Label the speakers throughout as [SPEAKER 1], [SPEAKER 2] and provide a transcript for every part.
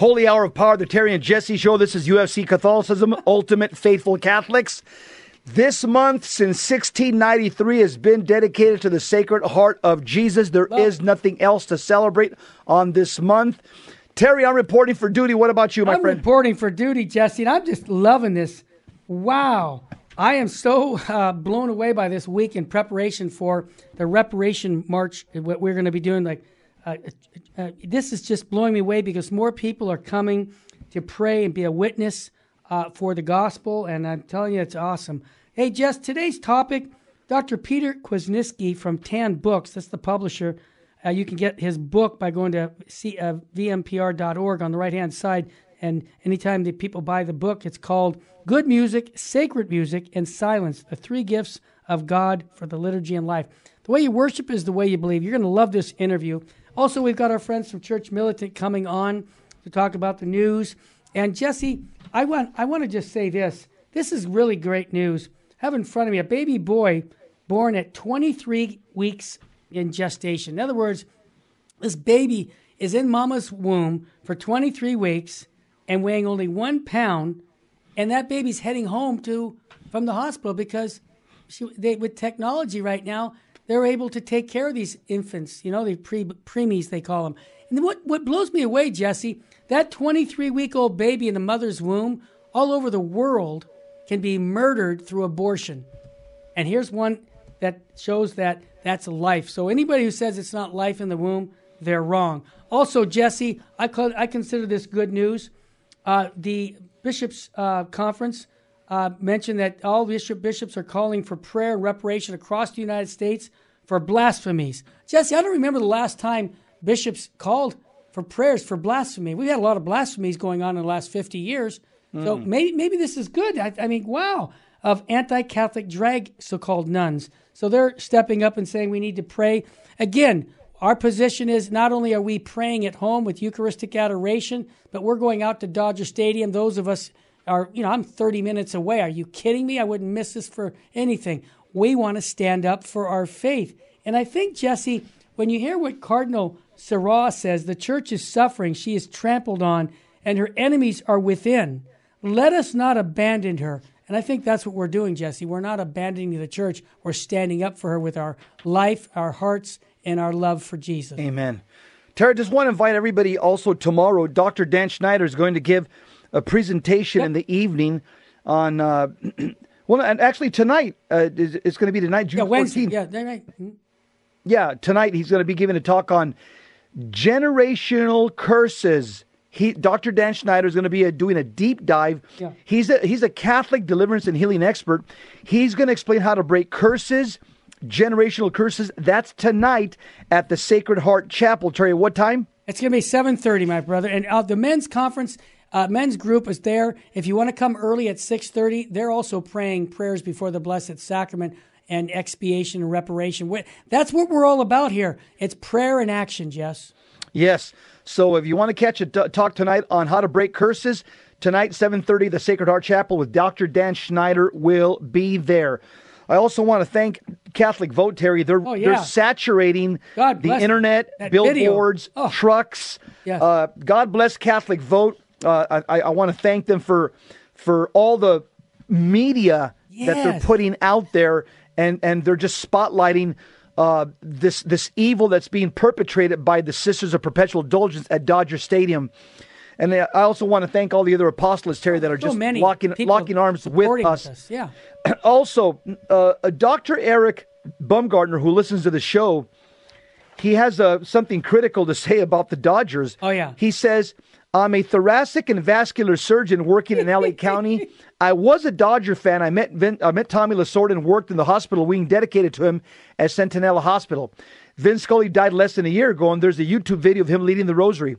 [SPEAKER 1] Holy Hour of Power, the Terry and Jesse Show. This is UFC Catholicism, Ultimate Faithful Catholics. This month, since 1693, has been dedicated to the Sacred Heart of Jesus. There is nothing else to celebrate on this month. Terry, I'm reporting for duty. What about you, my
[SPEAKER 2] I'm
[SPEAKER 1] friend?
[SPEAKER 2] reporting for duty, Jesse, and I'm just loving this. Wow. I am so uh, blown away by this week in preparation for the reparation march, what we're going to be doing. Like, uh, uh, this is just blowing me away because more people are coming to pray and be a witness uh, for the gospel, and I'm telling you, it's awesome. Hey, Jess, today's topic Dr. Peter Kwasniewski from Tan Books, that's the publisher. Uh, you can get his book by going to C, uh, vmpr.org on the right hand side. And anytime that people buy the book, it's called Good Music, Sacred Music, and Silence The Three Gifts of God for the Liturgy and Life. The way you worship is the way you believe. You're going to love this interview. Also, we've got our friends from Church Militant coming on to talk about the news. And Jesse, I want, I want to just say this. This is really great news. I have in front of me a baby boy born at 23 weeks in gestation. In other words, this baby is in mama's womb for 23 weeks and weighing only one pound, and that baby's heading home to from the hospital because she, they, with technology right now, they're able to take care of these infants. You know, the pre preemies they call them. And what what blows me away, Jesse, that 23 week old baby in the mother's womb, all over the world, can be murdered through abortion. And here's one that shows that that's life. So anybody who says it's not life in the womb, they're wrong. Also, Jesse, I, call, I consider this good news. Uh, the bishops' uh, conference uh, mentioned that all bishop bishops are calling for prayer and reparation across the United States for blasphemies. Jesse, I don't remember the last time bishops called for prayers for blasphemy. We've had a lot of blasphemies going on in the last 50 years. Mm. So maybe, maybe this is good. I, I mean, wow, of anti Catholic drag so called nuns. So they're stepping up and saying we need to pray. Again, our position is not only are we praying at home with Eucharistic adoration, but we're going out to Dodger Stadium. Those of us are, you know, I'm 30 minutes away. Are you kidding me? I wouldn't miss this for anything. We want to stand up for our faith. And I think, Jesse, when you hear what Cardinal Sarah says, the church is suffering, she is trampled on, and her enemies are within. Let us not abandon her. And I think that's what we're doing, Jesse. We're not abandoning the church. We're standing up for her with our life, our hearts, and our love for Jesus.
[SPEAKER 1] Amen. Tara, just want to invite everybody also tomorrow. Dr. Dan Schneider is going to give a presentation yep. in the evening on, uh, well, and actually tonight, uh, it's going to be tonight, June
[SPEAKER 2] yeah,
[SPEAKER 1] Wednesday.
[SPEAKER 2] 14th. Yeah, right. Mm-hmm.
[SPEAKER 1] Yeah, tonight he's going to be giving a talk on generational curses he, Dr. Dan Schneider is going to be a, doing a deep dive. Yeah. He's a he's a Catholic deliverance and healing expert. He's going to explain how to break curses, generational curses. That's tonight at the Sacred Heart Chapel. Terry, what time?
[SPEAKER 2] It's going to be seven thirty, my brother. And uh, the men's conference, uh, men's group is there. If you want to come early at six thirty, they're also praying prayers before the Blessed Sacrament and expiation and reparation. That's what we're all about here. It's prayer and action, Jess.
[SPEAKER 1] Yes. So if you want to catch a talk tonight on how to break curses, tonight 7:30 the Sacred Heart Chapel with Dr. Dan Schneider will be there. I also want to thank Catholic Vote Terry. They're oh, yeah. they're saturating the internet, billboards, oh. trucks. Yes. Uh, God bless Catholic Vote. Uh, I, I want to thank them for for all the media yes. that they're putting out there, and and they're just spotlighting uh, this this evil that's being perpetrated by the Sisters of Perpetual Indulgence at Dodger Stadium. And I also want to thank all the other apostles, Terry, that are just so locking locking arms with us.
[SPEAKER 2] with us. Yeah.
[SPEAKER 1] Also, uh, Dr. Eric Baumgartner, who listens to the show, he has uh, something critical to say about the Dodgers.
[SPEAKER 2] Oh yeah.
[SPEAKER 1] He says I'm a thoracic and vascular surgeon working in LA County. I was a Dodger fan. I met Vin, I met Tommy Lasorda and worked in the hospital wing dedicated to him at Centinela Hospital. Vin Scully died less than a year ago, and there's a YouTube video of him leading the rosary.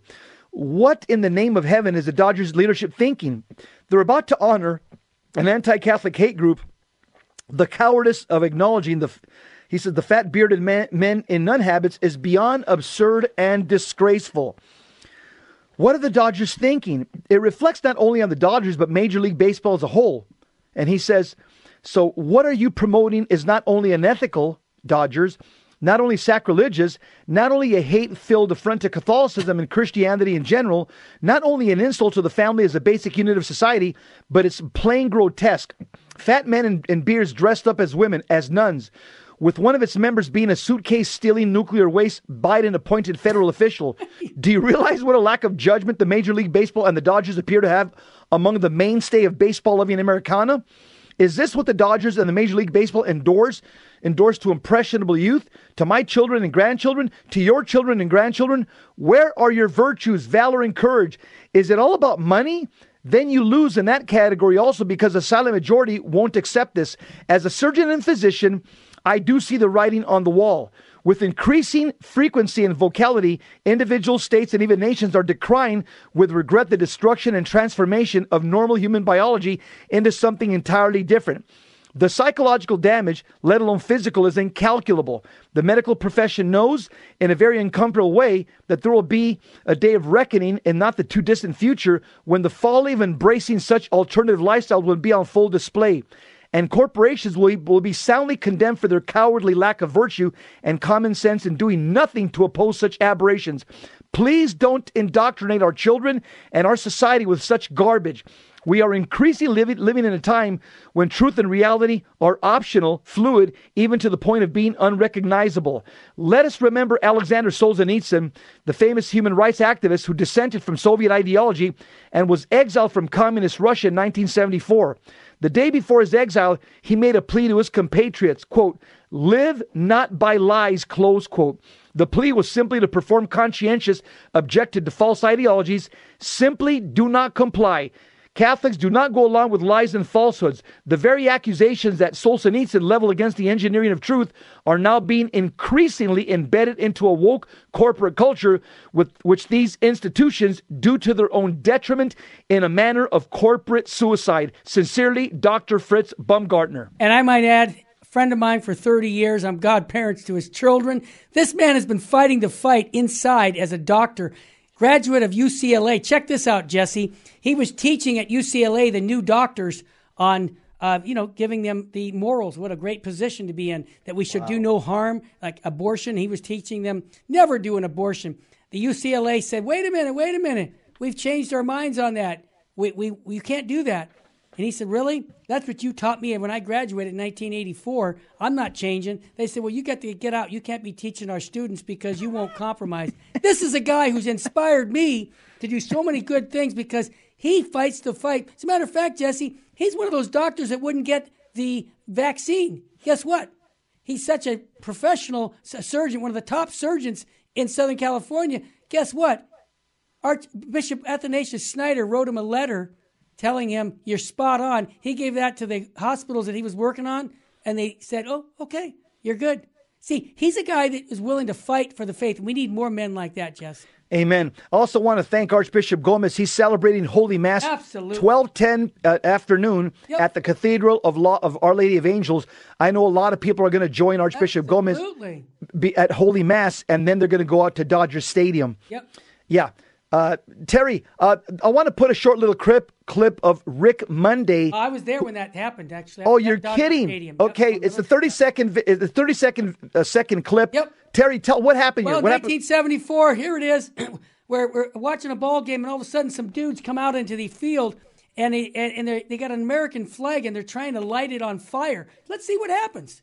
[SPEAKER 1] What in the name of heaven is the Dodgers leadership thinking? They're about to honor an anti-Catholic hate group, the cowardice of acknowledging the. He said the fat bearded man, men in nun habits is beyond absurd and disgraceful. What are the Dodgers thinking? It reflects not only on the Dodgers, but Major League Baseball as a whole. And he says, so what are you promoting is not only unethical, Dodgers, not only sacrilegious, not only a hate filled affront to Catholicism and Christianity in general, not only an insult to the family as a basic unit of society, but it's plain grotesque. Fat men in, in beards dressed up as women, as nuns, with one of its members being a suitcase stealing nuclear waste Biden appointed federal official. Do you realize what a lack of judgment the Major League Baseball and the Dodgers appear to have among the mainstay of baseball loving Americana? Is this what the Dodgers and the Major League Baseball endorse? Endorse to impressionable youth, to my children and grandchildren, to your children and grandchildren? Where are your virtues, valor, and courage? Is it all about money? Then you lose in that category also because the silent majority won't accept this. As a surgeon and physician, I do see the writing on the wall. With increasing frequency and vocality, individual states and even nations are decrying with regret the destruction and transformation of normal human biology into something entirely different. The psychological damage, let alone physical, is incalculable. The medical profession knows in a very uncomfortable way that there will be a day of reckoning in not the too distant future when the folly of embracing such alternative lifestyles will be on full display and corporations will, will be soundly condemned for their cowardly lack of virtue and common sense in doing nothing to oppose such aberrations. Please don't indoctrinate our children and our society with such garbage. We are increasingly living, living in a time when truth and reality are optional, fluid, even to the point of being unrecognizable. Let us remember Alexander Solzhenitsyn, the famous human rights activist who dissented from Soviet ideology and was exiled from communist Russia in 1974. The day before his exile, he made a plea to his compatriots, quote, live not by lies, close quote. The plea was simply to perform conscientious, objected to false ideologies, simply do not comply. Catholics do not go along with lies and falsehoods. The very accusations that Solzhenitsyn leveled against the engineering of truth are now being increasingly embedded into a woke corporate culture with which these institutions do to their own detriment in a manner of corporate suicide. Sincerely, Dr. Fritz Baumgartner.
[SPEAKER 2] And I might add, friend of mine for 30 years. I'm godparents to his children. This man has been fighting the fight inside as a doctor graduate of UCLA. Check this out, Jesse. He was teaching at UCLA the new doctors on, uh, you know, giving them the morals. What a great position to be in. That we should wow. do no harm, like abortion. He was teaching them never do an abortion. The UCLA said, "Wait a minute, wait a minute. We've changed our minds on that. We we we can't do that." And he said, Really? That's what you taught me And when I graduated in 1984. I'm not changing. They said, Well, you got to get out. You can't be teaching our students because you won't compromise. this is a guy who's inspired me to do so many good things because he fights the fight. As a matter of fact, Jesse, he's one of those doctors that wouldn't get the vaccine. Guess what? He's such a professional surgeon, one of the top surgeons in Southern California. Guess what? Archbishop Athanasius Schneider wrote him a letter telling him, You're spot on. He gave that to the hospitals that he was working on, and they said, Oh, okay, you're good. See, he's a guy that is willing to fight for the faith. We need more men like that, Jess.
[SPEAKER 1] Amen. I also want to thank Archbishop Gomez. He's celebrating Holy Mass,
[SPEAKER 2] Absolutely.
[SPEAKER 1] twelve ten uh, afternoon yep. at the Cathedral of Law of Our Lady of Angels. I know a lot of people are going to join Archbishop
[SPEAKER 2] Absolutely.
[SPEAKER 1] Gomez at Holy Mass, and then they're going to go out to Dodger Stadium.
[SPEAKER 2] Yep.
[SPEAKER 1] Yeah. Uh, Terry, uh, I want to put a short little clip clip of Rick Monday.
[SPEAKER 2] Oh, I was there when that happened. Actually.
[SPEAKER 1] Oh, you're kidding? Stadium. Okay, it's the thirty second the thirty second uh, second clip.
[SPEAKER 2] Yep.
[SPEAKER 1] Terry, tell what happened
[SPEAKER 2] well,
[SPEAKER 1] here. What
[SPEAKER 2] 1974. Happened? Here it is. we're, we're watching a ball game, and all of a sudden, some dudes come out into the field, and they and, and they got an American flag, and they're trying to light it on fire. Let's see what happens.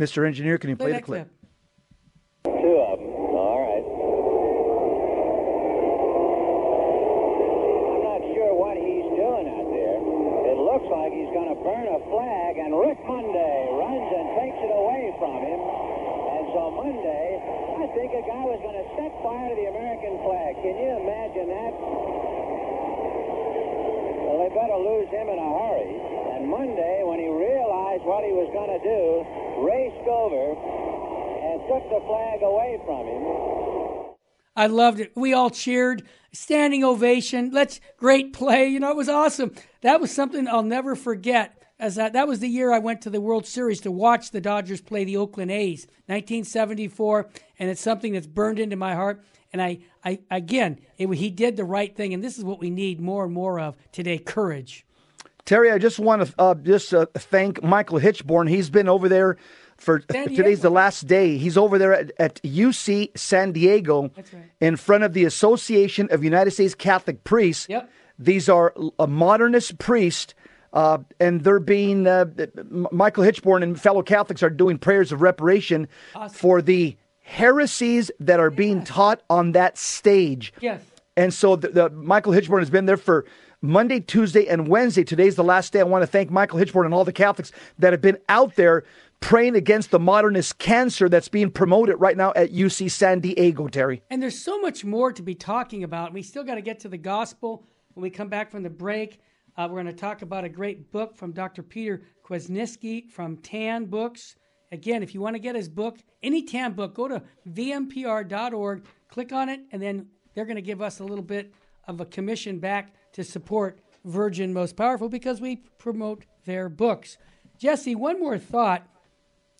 [SPEAKER 1] Mr. Engineer, can you play, play the clip?
[SPEAKER 3] clip? Two of them. All right. looks like he's going to burn a flag, and Monday runs and takes it away from him. And so Monday, I think a guy was going to set fire to the American flag. Can you imagine that? Well, they better lose him in a hurry. And Monday, when he realized what he was going to do, raced over and took the flag away from him.
[SPEAKER 2] I loved it. We all cheered, standing ovation. Let's great play. You know, it was awesome. That was something I'll never forget. As that, that was the year I went to the World Series to watch the Dodgers play the Oakland A's, 1974, and it's something that's burned into my heart. And I, I again, it, he did the right thing, and this is what we need more and more of today: courage.
[SPEAKER 1] Terry, I just want to uh, just uh, thank Michael Hichborn. He's been over there for today's the last day. He's over there at, at UC San Diego
[SPEAKER 2] right.
[SPEAKER 1] in front of the Association of United States Catholic Priests.
[SPEAKER 2] Yep.
[SPEAKER 1] These are a modernist priest, uh, and they're being uh, Michael Hichborn and fellow Catholics are doing prayers of reparation
[SPEAKER 2] Awesome.
[SPEAKER 1] for the heresies that are being taught on that stage.
[SPEAKER 2] Yes.
[SPEAKER 1] And so the, the Michael Hichborn has been there for Monday, Tuesday, and Wednesday. Today's the last day. I want to thank Michael Hichborn and all the Catholics that have been out there praying against the modernist cancer that's being promoted right now at UC San Diego, Terry.
[SPEAKER 2] And there's so much more to be talking about. We still got to get to the gospel when we come back from the break. Uh, we're going to talk about a great book from Dr. Peter Kwasniewski from Tan Books. Again, if you want to get his book, any Tan book, go to vmpr.org, click on it, and then they're going to give us a little bit of a commission back to support Virgin Most Powerful because we promote their books. Jesse, one more thought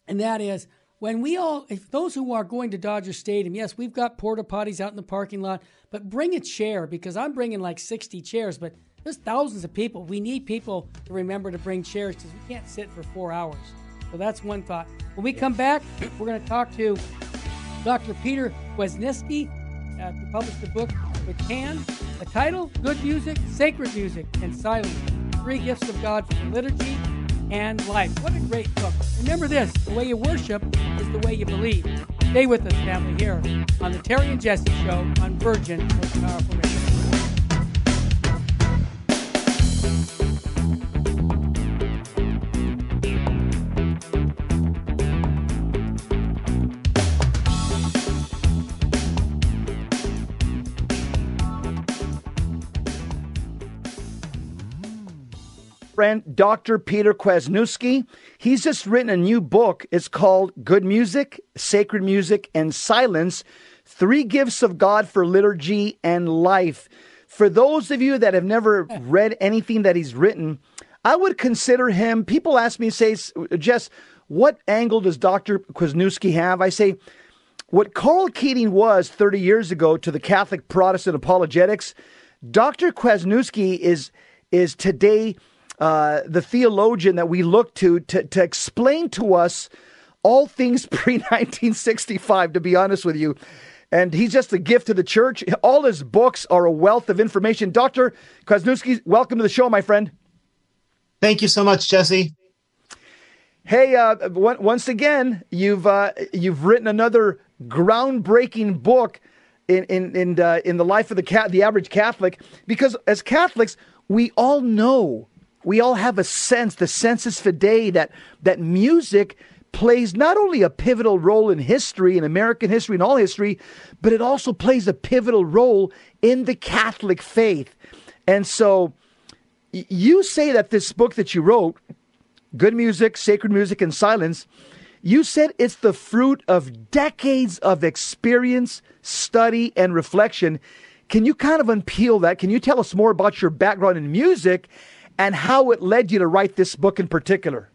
[SPEAKER 2] and that is when we all, if those who are going to Dodger Stadium, yes, we've got porta potties out in the parking lot, but bring a chair because I'm bringing like 60 chairs, but there's thousands of people. We need people to remember to bring chairs because we can't sit for four hours. So that's one thought. When we come back, we're going to talk to Dr. Peter Kwasniewski, uh, who published a book with Tan. The title, Good Music, Sacred Music, and Silence. Three Gifts of God for Liturgy and Life. What a great book. Remember this, the way you worship is the way you believe. Stay with us, family, here on the Terry and Jesse Show on Virgin Most Powerful
[SPEAKER 1] friend, Dr. Peter Kwasniewski. He's just written a new book. It's called Good Music, Sacred Music, and Silence Three Gifts of God for Liturgy and Life. For those of you that have never read anything that he's written, I would consider him. People ask me, say, Jess, what angle does Dr. Kwasniewski have? I say, what Karl Keating was 30 years ago to the Catholic Protestant apologetics, Dr. Kwasniewski is, is today uh, the theologian that we look to, to to explain to us all things pre 1965. To be honest with you, and he's just a gift to the church. All his books are a wealth of information. Doctor Kwasniewski, welcome to the show, my friend.
[SPEAKER 4] Thank you so much, Jesse.
[SPEAKER 1] Hey, uh, once again, you've uh, you've written another groundbreaking book in in in, uh, in the life of the cat, the average Catholic, because as Catholics, we all know we all have a sense, the sensus fidei, that that music plays not only a pivotal role in history, in American history, in all history, but it also plays a pivotal role in the Catholic faith. And so you say that this book that you wrote, Good Music, Sacred Music, and Silence, you said it's the fruit of decades of experience, study, and reflection. Can you kind of unpeel that? Can you tell us more about your background in music and how it led you to write this book in particular.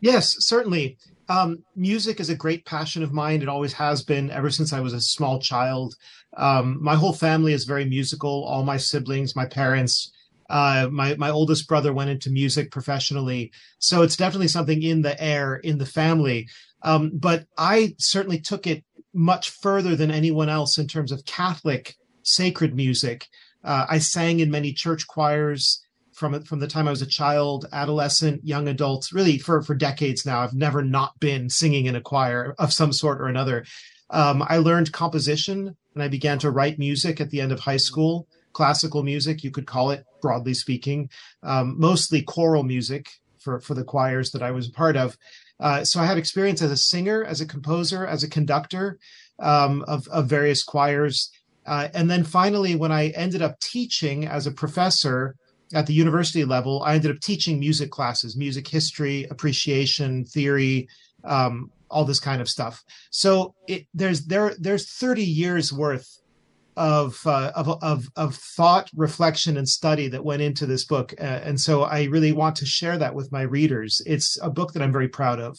[SPEAKER 4] Yes, certainly. Um, music is a great passion of mine. It always has been ever since I was a small child. Um, my whole family is very musical. All my siblings, my parents, uh, my my oldest brother went into music professionally, so it's definitely something in the air in the family. Um, but I certainly took it much further than anyone else in terms of Catholic sacred music. Uh, I sang in many church choirs from from the time I was a child, adolescent, young adult, really for for decades now. I've never not been singing in a choir of some sort or another. Um, I learned composition and I began to write music at the end of high school. Classical music, you could call it, broadly speaking, um, mostly choral music for for the choirs that I was a part of. Uh, so I had experience as a singer, as a composer, as a conductor um, of of various choirs. Uh, and then finally, when I ended up teaching as a professor at the university level, I ended up teaching music classes, music history, appreciation, theory, um, all this kind of stuff. So it, there's there there's 30 years worth of, uh, of of of thought, reflection, and study that went into this book, uh, and so I really want to share that with my readers. It's a book that I'm very proud of.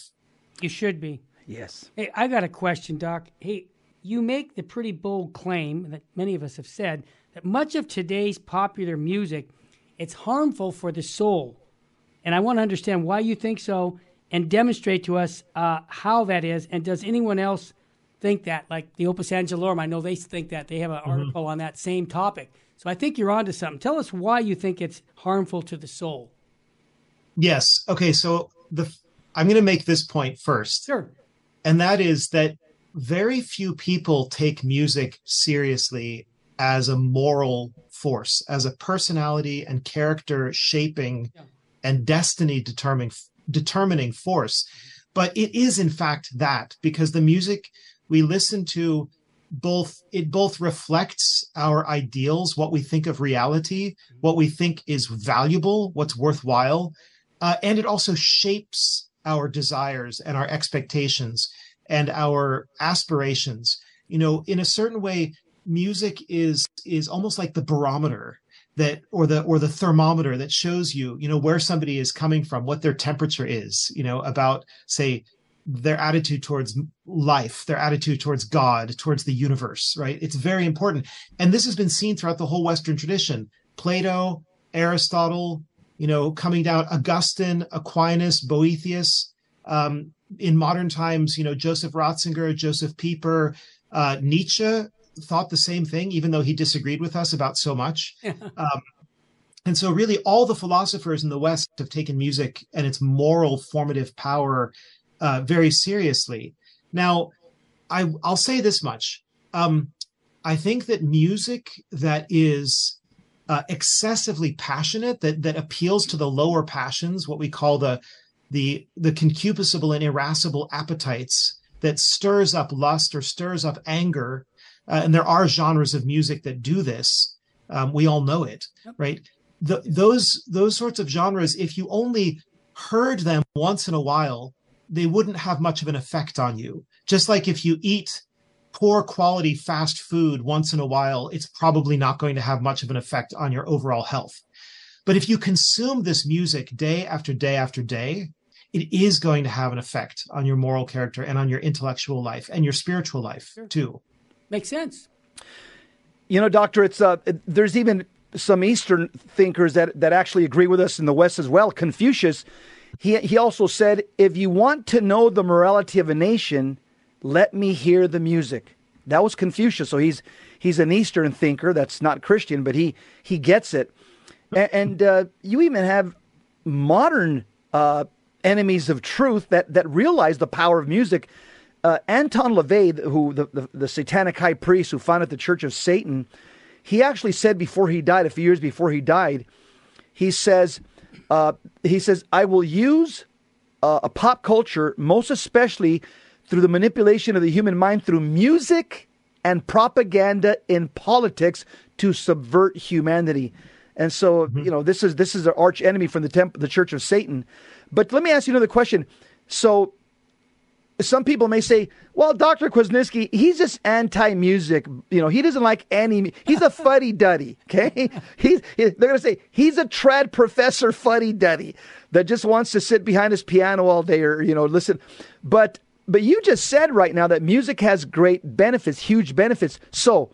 [SPEAKER 2] You should be.
[SPEAKER 1] Yes.
[SPEAKER 2] Hey, I got a question, Doc. Hey, you make the pretty bold claim that many of us have said that much of today's popular music it's harmful for the soul. And I want to understand why you think so and demonstrate to us uh, how that is. And does anyone else think that? Like the Opus Angelorum, I know they think that. They have an mm-hmm. article on that same topic. So I think you're onto something. Tell us why you think it's harmful to the soul.
[SPEAKER 4] Yes. Okay. So the I'm going to make this point first.
[SPEAKER 2] Sure.
[SPEAKER 4] And that is that very few people take music seriously as a moral force, as a personality and character shaping yeah. and destiny determining determining force. But it is in fact that because the music we listen to both it both reflects our ideals, what we think of reality, what we think is valuable, what's worthwhile, uh, and it also shapes our desires and our expectations and our aspirations. You know, in a certain way, music is is almost like the barometer that or the or the thermometer that shows you you know where somebody is coming from what their temperature is you know about say their attitude towards life their attitude towards god towards the universe right? It's very important. And this has been seen throughout the whole western tradition. Plato aristotle you know coming down augustine aquinas boethius um, in modern times you know joseph ratzinger joseph pieper uh, nietzsche thought the same thing, even though he disagreed with us about so much. um, and so, really, all the philosophers in the West have taken music and its moral formative power uh, very seriously. Now, I, will say this much: um, I think that music that is uh, excessively passionate, that that appeals to the lower passions, what we call the the the concupiscible and irascible appetites, that stirs up lust or stirs up anger, uh, and there are genres of music that do this. Um, we all know it, yep. right? The, those those sorts of genres, if you only heard them once in a while, they wouldn't have much of an effect on you. Just like if you eat poor quality fast food once in a while, it's probably not going to have much of an effect on your overall health. But if you consume this music day after day after day, it is going to have an effect on your moral character and on your intellectual life and your spiritual life sure. too.
[SPEAKER 2] Makes sense.
[SPEAKER 1] You know, doctor, it's uh, there's even some Eastern thinkers that that actually agree with us in the West as well. Confucius, he he also said, if you want to know the morality of a nation, let me hear the music. That was Confucius. So he's he's an Eastern thinker that's not Christian, but he he gets it. And, and uh, you even have modern uh, enemies of truth that that realize the power of music uh, Anton LaVey, who the, the, the satanic high priest who founded the Church of Satan, he actually said before he died, a few years before he died, he says, uh, he says, I will use uh, a pop culture, most especially through the manipulation of the human mind through music and propaganda in politics to subvert humanity. And so, mm-hmm. you know, this is this is an arch enemy from the temp- the Church of Satan. But let me ask you another question. So some people may say, well, Dr. Kwasniewski, he's just anti-music. You know, he doesn't like any, he's a fuddy-duddy, okay? He's, he, they're going to say, he's a trad professor fuddy-duddy that just wants to sit behind his piano all day or, you know, listen. But, but you just said right now that music has great benefits, huge benefits. So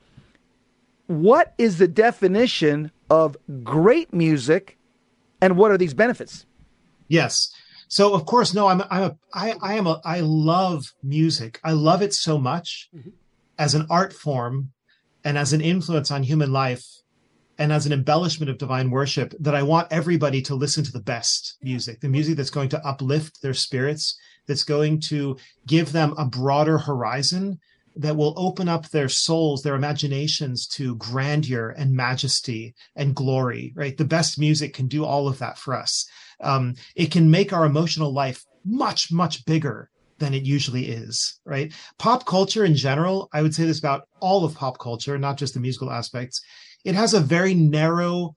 [SPEAKER 1] what is the definition of great music and what are these benefits?
[SPEAKER 4] Yes. So of course, no, I'm I'm a I, I am a I love music. I love it so much mm-hmm. as an art form and as an influence on human life and as an embellishment of divine worship that I want everybody to listen to the best music, the music that's going to uplift their spirits, that's going to give them a broader horizon, that will open up their souls, their imaginations to grandeur and majesty and glory, right? The best music can do all of that for us um, it can make our emotional life much, much bigger than it usually is, right? Pop culture in general, I would say this about all of pop culture, not just the musical aspects. It has a very narrow,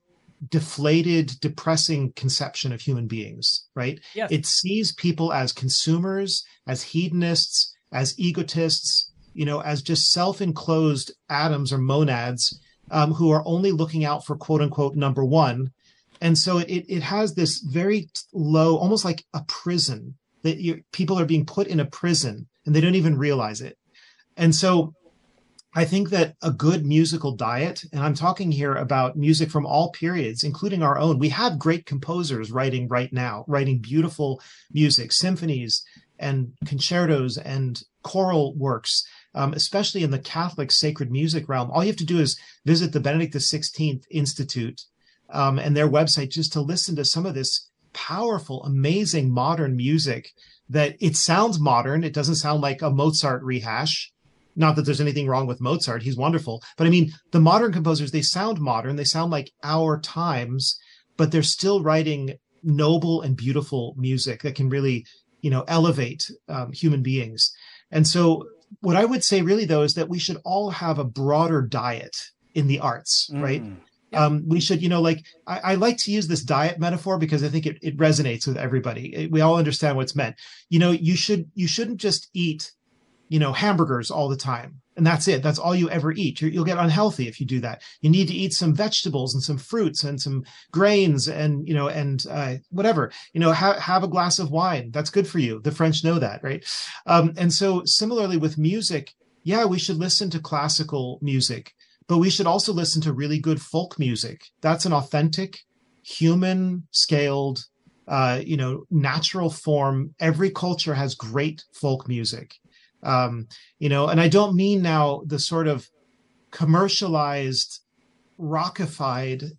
[SPEAKER 4] deflated, depressing conception of human beings, right? Yes. It sees people as consumers, as hedonists, as egotists, you know, as just self enclosed atoms or monads um, who are only looking out for quote unquote number one and so it it has this very low, almost like a prison that people are being put in a prison and they don't even realize it. And so I think that a good musical diet, and I'm talking here about music from all periods, including our own. We have great composers writing right now, writing beautiful music, symphonies and concertos and choral works, um, especially in the Catholic sacred music realm. All you have to do is visit the Benedict XVI Institute um, and their website just to listen to some of this powerful, amazing modern music that it sounds modern. It doesn't sound like a Mozart rehash not that there's anything wrong with Mozart, he's wonderful. But I mean, the modern composers, they sound modern, they sound like our times, but they're still writing noble and beautiful music that can really, you know, elevate um, human beings. And so, what I would say really though is that we should all have a broader diet in the arts, mm. right? Um, we should, you know, like I, I, like to use this diet metaphor because I think it, it resonates with everybody. It, we all understand what's meant. You know, you should you shouldn't just eat you know, hamburgers all the time. And that's it. That's all you ever eat. you will get unhealthy if you do that. You need to eat some vegetables and some fruits and some grains and, you know, and uh, whatever, you know, ha- have a glass of wine. That's good for you. The French know that, right? Um, and so similarly with music, yeah, we should listen to classical music, but we should also listen to really good folk music. That's an authentic, human scaled, uh, you know, natural form. Every culture has great folk music um, you know and i don't mean now the sort of commercialized rockified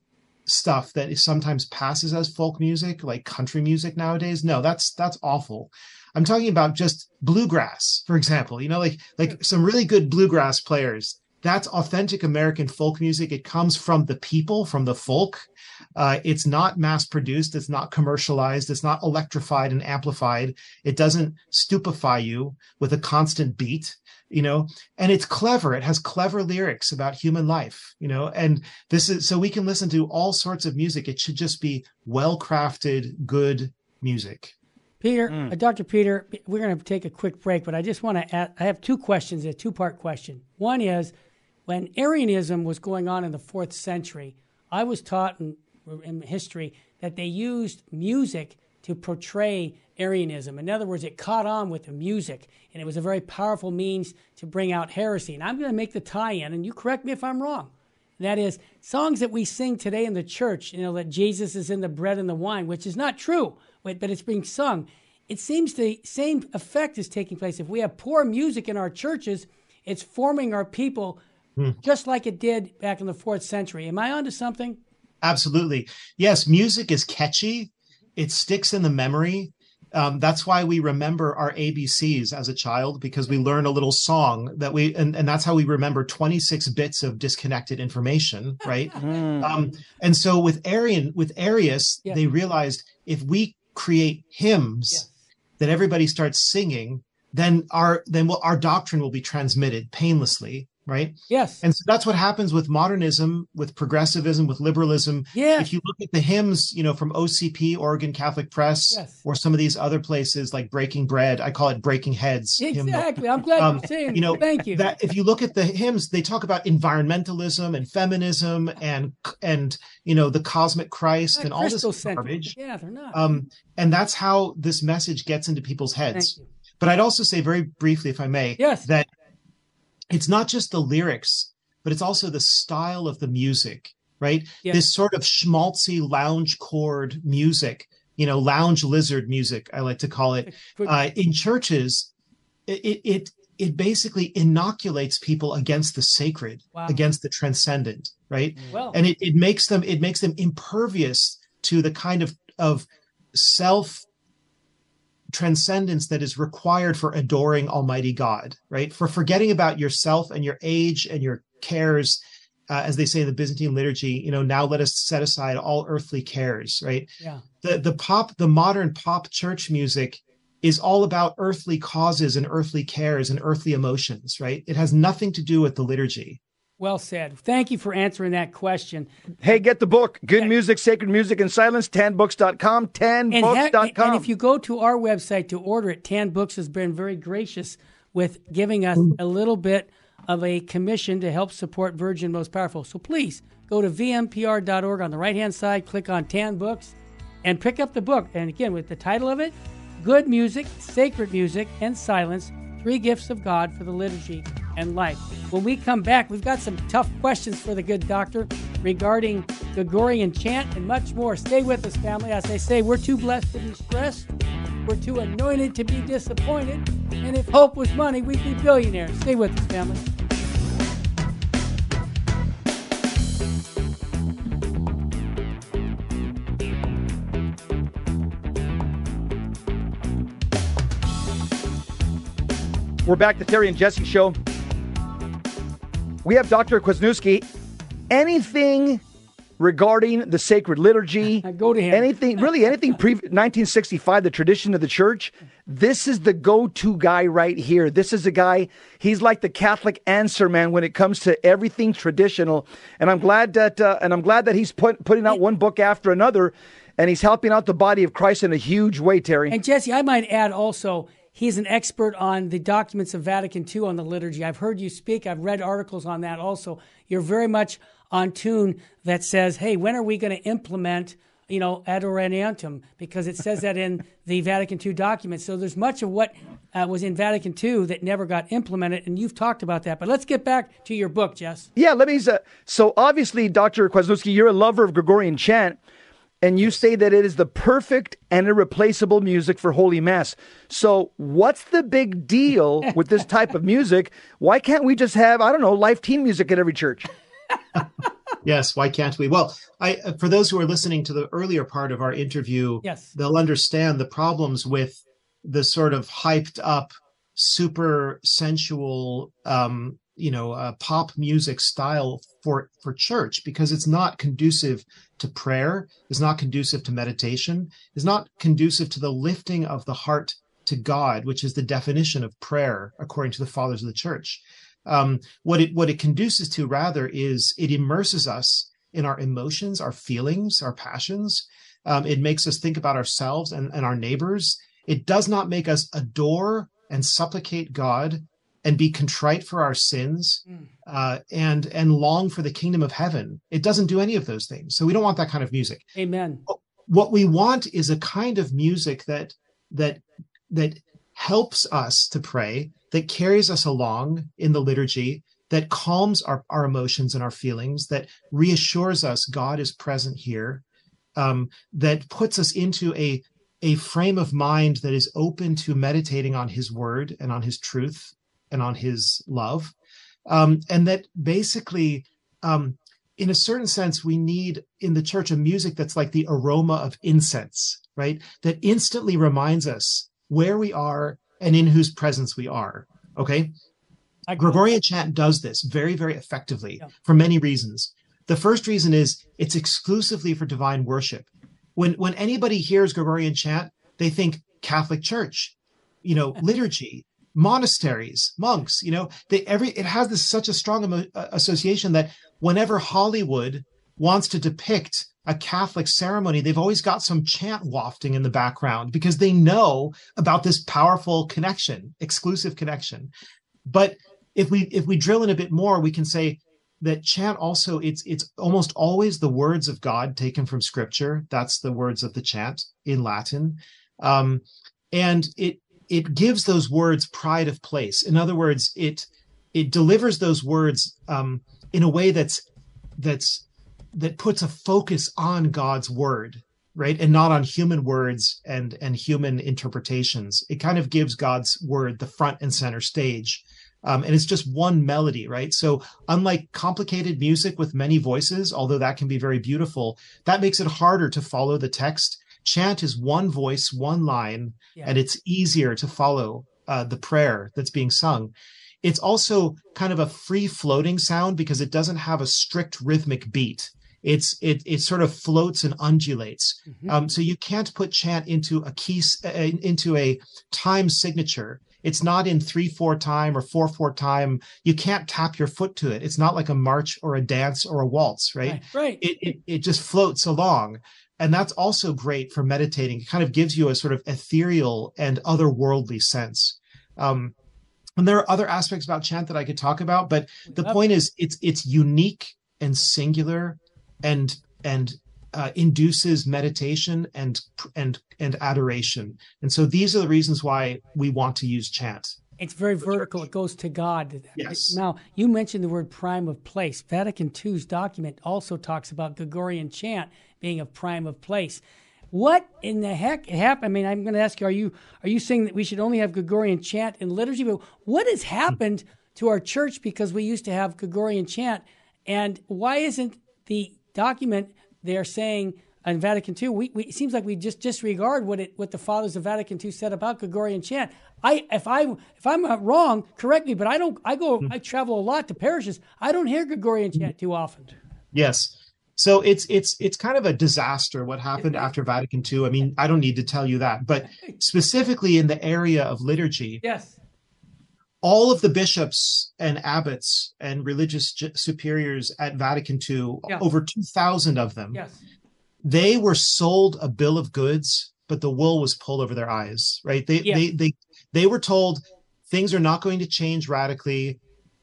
[SPEAKER 4] stuff that sometimes passes as folk music like country music nowadays. No that's that's awful. I'm talking about just bluegrass for example you know like like some really good bluegrass players that's authentic american folk music it comes from the people from the folk uh, it's not mass produced. It's not commercialized. It's not electrified and amplified. It doesn't stupefy you with a constant beat, you know, and it's clever. It has clever lyrics about human life, you know, and this is so we can listen to all sorts of music. It should just be well crafted, good music.
[SPEAKER 2] Peter, mm. uh, Dr. Peter, we're going to take a quick break, but I just want to add, I have two questions, a two part question. One is when Arianism was going on in the fourth century, I was taught in in history that they used music to portray Arianism. In other words, it caught on with the music, and it was a very powerful means to bring out heresy. And I'm going to make the tie in, and you correct me if I'm wrong. That is songs that we sing today in the church, you know, that Jesus is in the bread and the wine, which is not true, but it's being sung. It seems the same effect is taking place. If we have poor music in our churches, it's forming our people hmm. just like it did back in the fourth century. Am I onto something?
[SPEAKER 4] Absolutely. Yes, music is catchy. It sticks in the memory. Um, that's why we remember our ABCs as a child because we learn a little song that we, and, and that's how we remember 26 bits of disconnected information, right? Mm. Um, and so with Arian, with Arius, yeah. they realized if we create hymns yeah. that everybody starts singing, then our then we'll, our doctrine will be transmitted painlessly right?
[SPEAKER 2] Yes.
[SPEAKER 4] And so that's what happens with modernism, with progressivism, with liberalism.
[SPEAKER 2] Yeah.
[SPEAKER 4] If you look at the hymns, you know, from OCP, Oregon Catholic Press, yes. or some of these other places like Breaking Bread, I call it Breaking Heads.
[SPEAKER 2] Exactly. I'm glad um, you're saying. You know, thank you.
[SPEAKER 4] That if you look at the hymns, they talk about environmentalism and feminism and and you know the cosmic Christ and all this garbage.
[SPEAKER 2] Yeah, they're not.
[SPEAKER 4] Um, and that's how this message gets into people's heads. But I'd also say very briefly, if I may,
[SPEAKER 2] yes.
[SPEAKER 4] that it's not just the lyrics, but it's also the style of the music, right? Yeah. This sort of schmaltzy lounge chord music, you know, lounge lizard music, I like to call it. Uh, in churches, it, it, it basically inoculates people against the sacred, wow. against the transcendent, right? Well, and it, it makes them, it makes them impervious to the kind of, of self transcendence that is required for adoring Almighty God, right? For forgetting about yourself and your age and your cares, uh, as they say in the Byzantine liturgy, you know, now let us set aside all earthly cares, right?
[SPEAKER 2] Yeah.
[SPEAKER 4] The the pop, the modern pop church music is all about earthly causes and earthly cares and earthly emotions, right? It has nothing to do with the liturgy.
[SPEAKER 2] Well said. Thank you for answering that question.
[SPEAKER 1] Hey, get the book, Good Music, Sacred Music and Silence, tanbooks.com, tanbooks.com.
[SPEAKER 2] And, and if you go to our website to order it, Tan Books has been very gracious with giving us a little bit of a commission to help support Virgin Most Powerful. So please go to vmpr.org on the right hand side, click on Tan Books, and pick up the book. And again, with the title of it, Good Music, Sacred Music, and Silence Three Gifts of God for the Liturgy and life. When we come back, we've got some tough questions for the good doctor regarding Gregorian chant and much more. Stay with us, family. As I say, we're too blessed to be stressed. We're too anointed to be disappointed. And if hope was money, we'd be billionaires. Stay with us, family.
[SPEAKER 1] We're back to Terry and Jesse show. We have Dr. Kwasniewski. Anything regarding the sacred liturgy,
[SPEAKER 2] Go to him.
[SPEAKER 1] anything, really anything pre 1965, the tradition of the church, this is the go to guy right here. This is a guy, he's like the Catholic answer man when it comes to everything traditional. And I'm glad that, uh, and I'm glad that he's put, putting out one book after another and he's helping out the body of Christ in a huge way, Terry.
[SPEAKER 2] And Jesse, I might add also, he's an expert on the documents of Vatican II on the liturgy. I've heard you speak, I've read articles on that also. You're very much on tune that says, hey, when are we going to implement, you know, ad orientem? Because it says that in the Vatican II documents. So there's much of what uh, was in Vatican II that never got implemented, and you've talked about that. But let's get back to your book, Jess.
[SPEAKER 1] Yeah, let me. Uh, so obviously, Dr. Kwasniewski, you're a lover of Gregorian chant, and you say that it is the perfect and irreplaceable music for Holy Mass. So, what's the big deal with this type of music? Why can't we just have, I don't know, Life Teen music at every church?
[SPEAKER 4] yes, why can't we? Well, I for those who are listening to the earlier part of our interview,
[SPEAKER 2] Yes.
[SPEAKER 4] they'll understand the problems with the sort of hyped up, super sensual, um, you know, uh, pop music style for for church because it's not conducive to prayer, it's not conducive to meditation, it's not conducive to the lifting of the heart to God, which is the definition of prayer according to the fathers of the church. Um, what it what it conduces to rather is it immerses us in our emotions, our feelings, our passions. Um, it makes us think about ourselves and, and our neighbors. It does not make us adore and supplicate God and be contrite for our sins uh, and and long for the kingdom of heaven. It doesn't do any of those things. So we don't want that kind of music
[SPEAKER 2] Amen.
[SPEAKER 4] what we want is a kind of music that that that helps us to pray that carries us along in the liturgy that calms our, our emotions and our feelings that reassures us god is present here um, that puts us into a a frame of mind that is open to meditating on his word and on his truth and on his love um, and that basically um, in a certain sense, we need in the church a music that's like the aroma of incense, right? That instantly reminds us where we are and in whose presence we are. Okay. Gregorian chant does this very, very effectively
[SPEAKER 2] Yeah.
[SPEAKER 4] for many reasons. The first reason is it's exclusively for divine worship. When when anybody hears Gregorian chant, they think Catholic Church, you know, liturgy, monasteries, monks. You know, they every it has this such a strong emo- uh, association that whenever Hollywood wants to depict a Catholic ceremony, they've always got some chant wafting in the background because they know about this powerful connection, exclusive connection. But if we if we drill in a bit more, we can say that chant also it's it's almost always the words of God taken from Scripture. That's the words of the chant in Latin, um, and it it gives those words pride of place. In other words, it it delivers those words um, in a way that's that's that puts a focus on God's word, right, and not on human words and and human interpretations. It kind of gives God's word the front and center stage. Um, and it's just one melody, right? So, unlike complicated music with many voices, although that can be very beautiful, that makes it harder to follow the text. Chant is one voice, one line,
[SPEAKER 2] Yeah.
[SPEAKER 4] and it's easier to follow uh, the prayer that's being sung. It's also kind of a free floating sound because it doesn't have a strict rhythmic beat. It's it it sort of floats and undulates. Um, so you can't put chant into a key uh, into a time signature. It's not in three four time or four four time. You can't tap your foot to it. It's not like a march or a dance or a waltz, right?
[SPEAKER 2] Right. right.
[SPEAKER 4] It it, it just floats along, and that's also great for meditating. It kind of gives you a sort of ethereal and otherworldly sense. Um, and there are other aspects about chant that I could talk about, but the point is it's it's unique and singular and and uh, induces meditation and and and adoration. And so these are the reasons why we want to use chant.
[SPEAKER 2] It's very vertical. It goes to God.
[SPEAKER 4] Yes.
[SPEAKER 2] Now, you mentioned the word prime of place. Vatican II's document also talks about Gregorian chant being of prime of place. What in the heck happened? I mean, I'm going to ask you: Are you are you saying that we should only have Gregorian chant in liturgy? But what has happened to our church because we used to have Gregorian chant, and why isn't the document they're saying in Vatican II, we, we, it seems like we just disregard what it what the fathers of Vatican II said about Gregorian chant. I if I if I'm wrong, correct me, but I don't. I go. I travel a lot to parishes. I don't hear Gregorian chant too often.
[SPEAKER 4] Yes. So it's it's it's kind of a disaster what happened after Vatican II. I mean, I don't need to tell you that, but specifically in the area of liturgy,
[SPEAKER 2] Yes.
[SPEAKER 4] all of the bishops and abbots and religious j- superiors at Vatican II,
[SPEAKER 2] Yeah.
[SPEAKER 4] over 2,000 of them,
[SPEAKER 2] Yes.
[SPEAKER 4] they were sold a bill of goods, but the wool was pulled over their eyes, right? They they they they were told things are not going to change radically.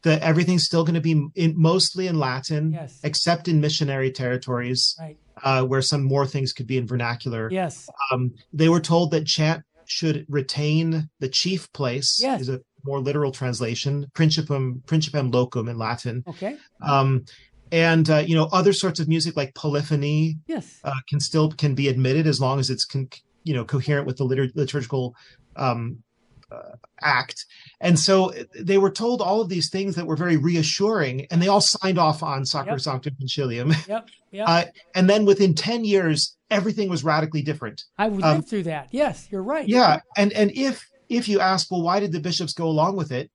[SPEAKER 4] That everything's still going to be in, mostly in Latin,
[SPEAKER 2] Yes.
[SPEAKER 4] except in missionary territories,
[SPEAKER 2] Right.
[SPEAKER 4] uh, where some more things could be in vernacular.
[SPEAKER 2] Yes.
[SPEAKER 4] Um, they were told that chant should retain the chief place.
[SPEAKER 2] Yes.
[SPEAKER 4] Is a more literal translation, principum principem locum in Latin.
[SPEAKER 2] Okay.
[SPEAKER 4] Um, and uh, you know other sorts of music like polyphony
[SPEAKER 2] Yes.
[SPEAKER 4] uh, can still can be admitted as long as it's con- you know coherent with the litur- liturgical um, act. And so they were told all of these things that were very reassuring, and they all signed off on Sacrosanctum Concilium.
[SPEAKER 2] Yep. Yep.
[SPEAKER 4] Uh, and then within ten years, everything was radically different.
[SPEAKER 2] I would
[SPEAKER 4] um,
[SPEAKER 2] through that. Yes, you're right.
[SPEAKER 4] Yeah, and and if if you ask, well, why did the bishops go along with it?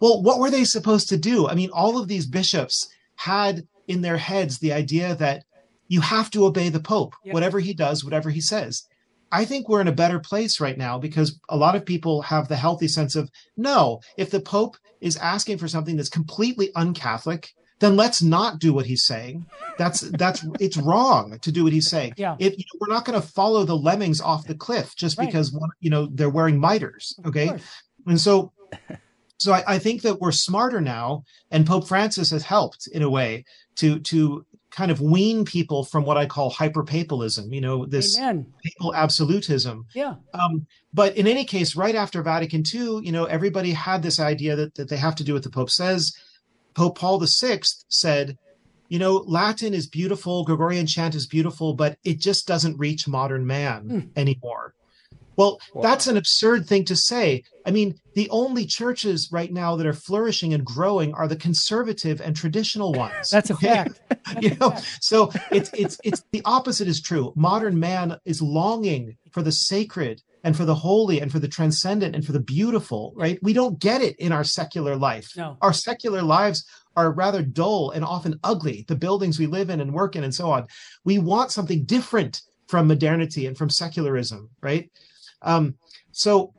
[SPEAKER 4] Well, what were they supposed to do? I mean, all of these bishops had in their heads the idea that you have to obey the pope,
[SPEAKER 2] Yeah.
[SPEAKER 4] whatever he does, whatever he says. I think we're in a better place right now because a lot of people have the healthy sense of no, if the pope is asking for something that's completely uncatholic, then let's not do what he's saying. That's that's it's wrong to do what he's saying.
[SPEAKER 2] Yeah.
[SPEAKER 4] If you know, we're not going to follow the lemmings off the cliff just
[SPEAKER 2] Right.
[SPEAKER 4] because one, you know they're wearing miters, okay? And so, so I, I think that we're smarter now, and Pope Francis has helped in a way to to kind of wean people from what I call hyperpapalism. You know, this
[SPEAKER 2] Amen.
[SPEAKER 4] papal absolutism.
[SPEAKER 2] Yeah.
[SPEAKER 4] Um, but in any case, right after Vatican II, you know, everybody had this idea that, that they have to do what the Pope says. Pope Paul VI said, you know, Latin is beautiful, Gregorian chant is beautiful, but it just doesn't reach modern man
[SPEAKER 2] Hmm.
[SPEAKER 4] anymore. Well, that's an absurd thing to say. I mean, the only churches right now that are flourishing and growing are the conservative and traditional ones.
[SPEAKER 2] That's a
[SPEAKER 4] okay?
[SPEAKER 2] fact.
[SPEAKER 4] You know
[SPEAKER 2] fact.
[SPEAKER 4] so it's it's it's the opposite is true modern man is longing for the sacred and for the holy and for the transcendent and for the beautiful right we don't get it in our secular life
[SPEAKER 2] No.
[SPEAKER 4] our secular lives are rather dull and often ugly the buildings we live in and work in and so on we want something different from modernity and from secularism right um so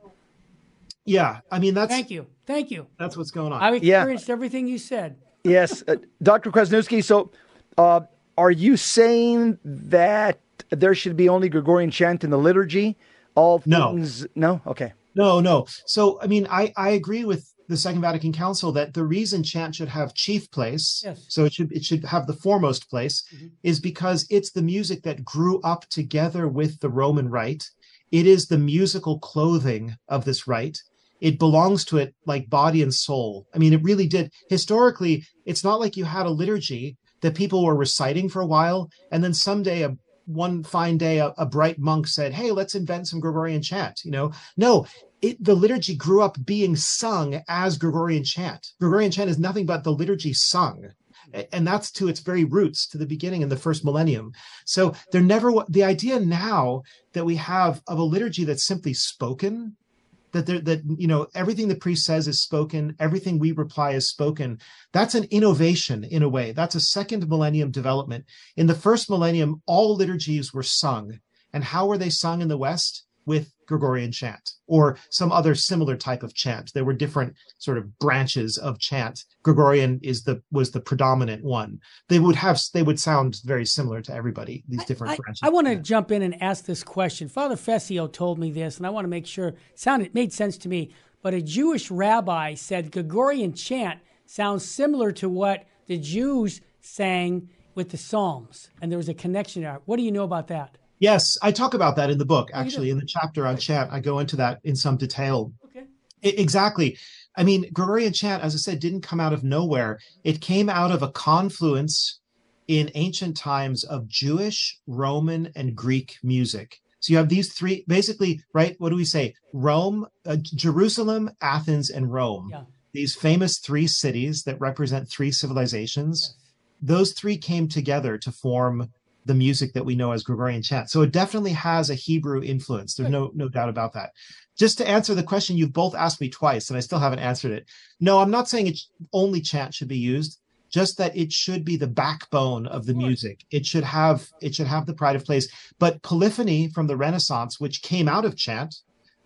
[SPEAKER 4] yeah i mean that's
[SPEAKER 2] Thank you. Thank you.
[SPEAKER 4] that's what's going on
[SPEAKER 2] I
[SPEAKER 1] Yeah.
[SPEAKER 2] experienced everything you said.
[SPEAKER 1] yes, uh, Dr. Kwasniewski. So, uh, are you saying that there should be only Gregorian chant in the liturgy? All
[SPEAKER 4] No.
[SPEAKER 1] things? No. Okay.
[SPEAKER 4] No, no. So, I mean, I, I agree with the Second Vatican Council that the reason chant should have chief place,
[SPEAKER 2] Yes.
[SPEAKER 4] so it should it should have the foremost place,
[SPEAKER 2] Mhm.
[SPEAKER 4] is because it's the music that grew up together with the Roman rite. It is the musical clothing of this rite. It belongs to it like body and soul. I mean, it really did. Historically, it's not like you had a liturgy that people were reciting for a while, and then someday a one fine day a, a bright monk said, "Hey, let's invent some Gregorian chant." You know, no, it, the liturgy grew up being sung as Gregorian chant. Gregorian chant is nothing but the liturgy sung. And that's to its very roots, to the beginning in the first millennium. So there never, the idea now that we have of a liturgy that's simply spoken, that there, that, you know, everything the priest says is spoken, everything we reply is spoken. That's an innovation in a way. That's a second millennium development. In the first millennium, all liturgies were sung. And how were they sung in the West? With Gregorian chant or some other similar type of chant. There were different sort of branches of chant. Gregorian is the was the predominant one. They would have they would sound very similar to everybody. These different
[SPEAKER 2] I,
[SPEAKER 4] branches.
[SPEAKER 2] I want to jump in and ask this question. Father Fessio told me this, and I want to make sure it sounded made sense to me. But a Jewish rabbi said Gregorian chant sounds similar to what the Jews sang with the Psalms, and there was a connection there. What do you know about that?
[SPEAKER 4] Yes, I talk about that in the book. Actually, in the chapter on chant, I go into that in some detail.
[SPEAKER 2] Okay.
[SPEAKER 4] I- exactly. I mean, Gregorian chant, as I said, didn't come out of nowhere. It came out of a confluence in ancient times of Jewish, Roman, and Greek music. So you have these three, basically, right? What do we say? Rome, uh, Jerusalem, Athens, and Rome.
[SPEAKER 2] Yeah.
[SPEAKER 4] These famous three cities that represent three civilizations. Those three came together to form the music that we know as Gregorian chant. So it definitely has a Hebrew influence. There's no no doubt about that. Just to answer the question you've both asked me twice, and I still haven't answered it. No, I'm not saying it's only chant should be used. Just that it should be the backbone of the music. It should have it should have the pride of place. But polyphony from the Renaissance, which came out of chant,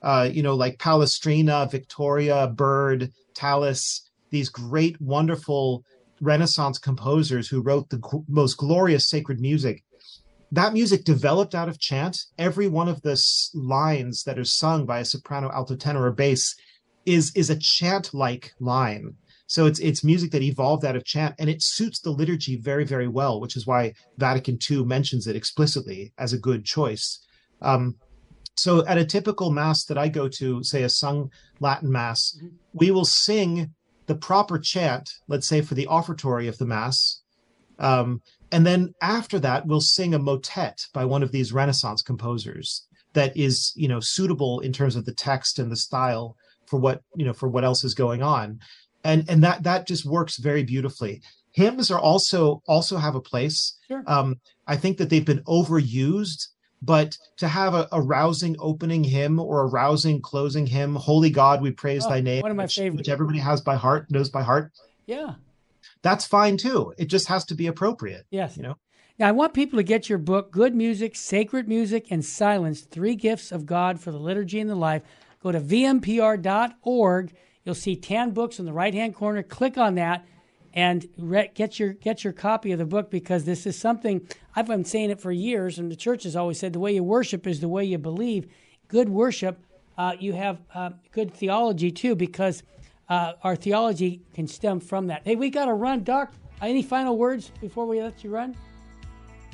[SPEAKER 4] uh, you know, like Palestrina, Victoria, Byrd, Tallis, these great, wonderful Renaissance composers who wrote the g- most glorious sacred music. That music developed out of chant. Every one of the s- lines that are sung by a soprano, alto, tenor, or bass is is a chant-like line. So it's it's music that evolved out of chant, and it suits the liturgy very very well, which is why Vatican II mentions it explicitly as a good choice. Um, so at a typical mass that I go to, say a sung Latin mass, we will sing the proper chant, let's say for the offertory of the mass. Um, and then after that, we'll sing a motet by one of these Renaissance composers that is, you know, suitable in terms of the text and the style for what, you know, for what else is going on. And and that that just works very beautifully. Hymns are also also have a place.
[SPEAKER 2] Sure.
[SPEAKER 4] Um, I think that they've been overused but to have a, a rousing opening hymn or a rousing closing hymn, Holy God, we praise
[SPEAKER 2] Oh,
[SPEAKER 4] thy name,
[SPEAKER 2] one of my
[SPEAKER 4] which,
[SPEAKER 2] favorites.
[SPEAKER 4] which everybody has by heart, knows by heart,
[SPEAKER 2] Yeah.
[SPEAKER 4] That's fine too. It just has to be appropriate.
[SPEAKER 2] Yes.
[SPEAKER 4] You know?
[SPEAKER 2] Now, I want people to get your book, Good Music, Sacred Music, and Silence Three Gifts of God for the Liturgy and the Life. Go to vmpr.org. You'll see Tan books in the right hand corner. Click on that and re- get your get your copy of the book because this is something I've been saying it for years, and the church has always said the way you worship is the way you believe. Good worship, uh, you have uh, good theology too, because uh, our theology can stem from that. Hey, we got to run, Doc. Any final words before we let you run?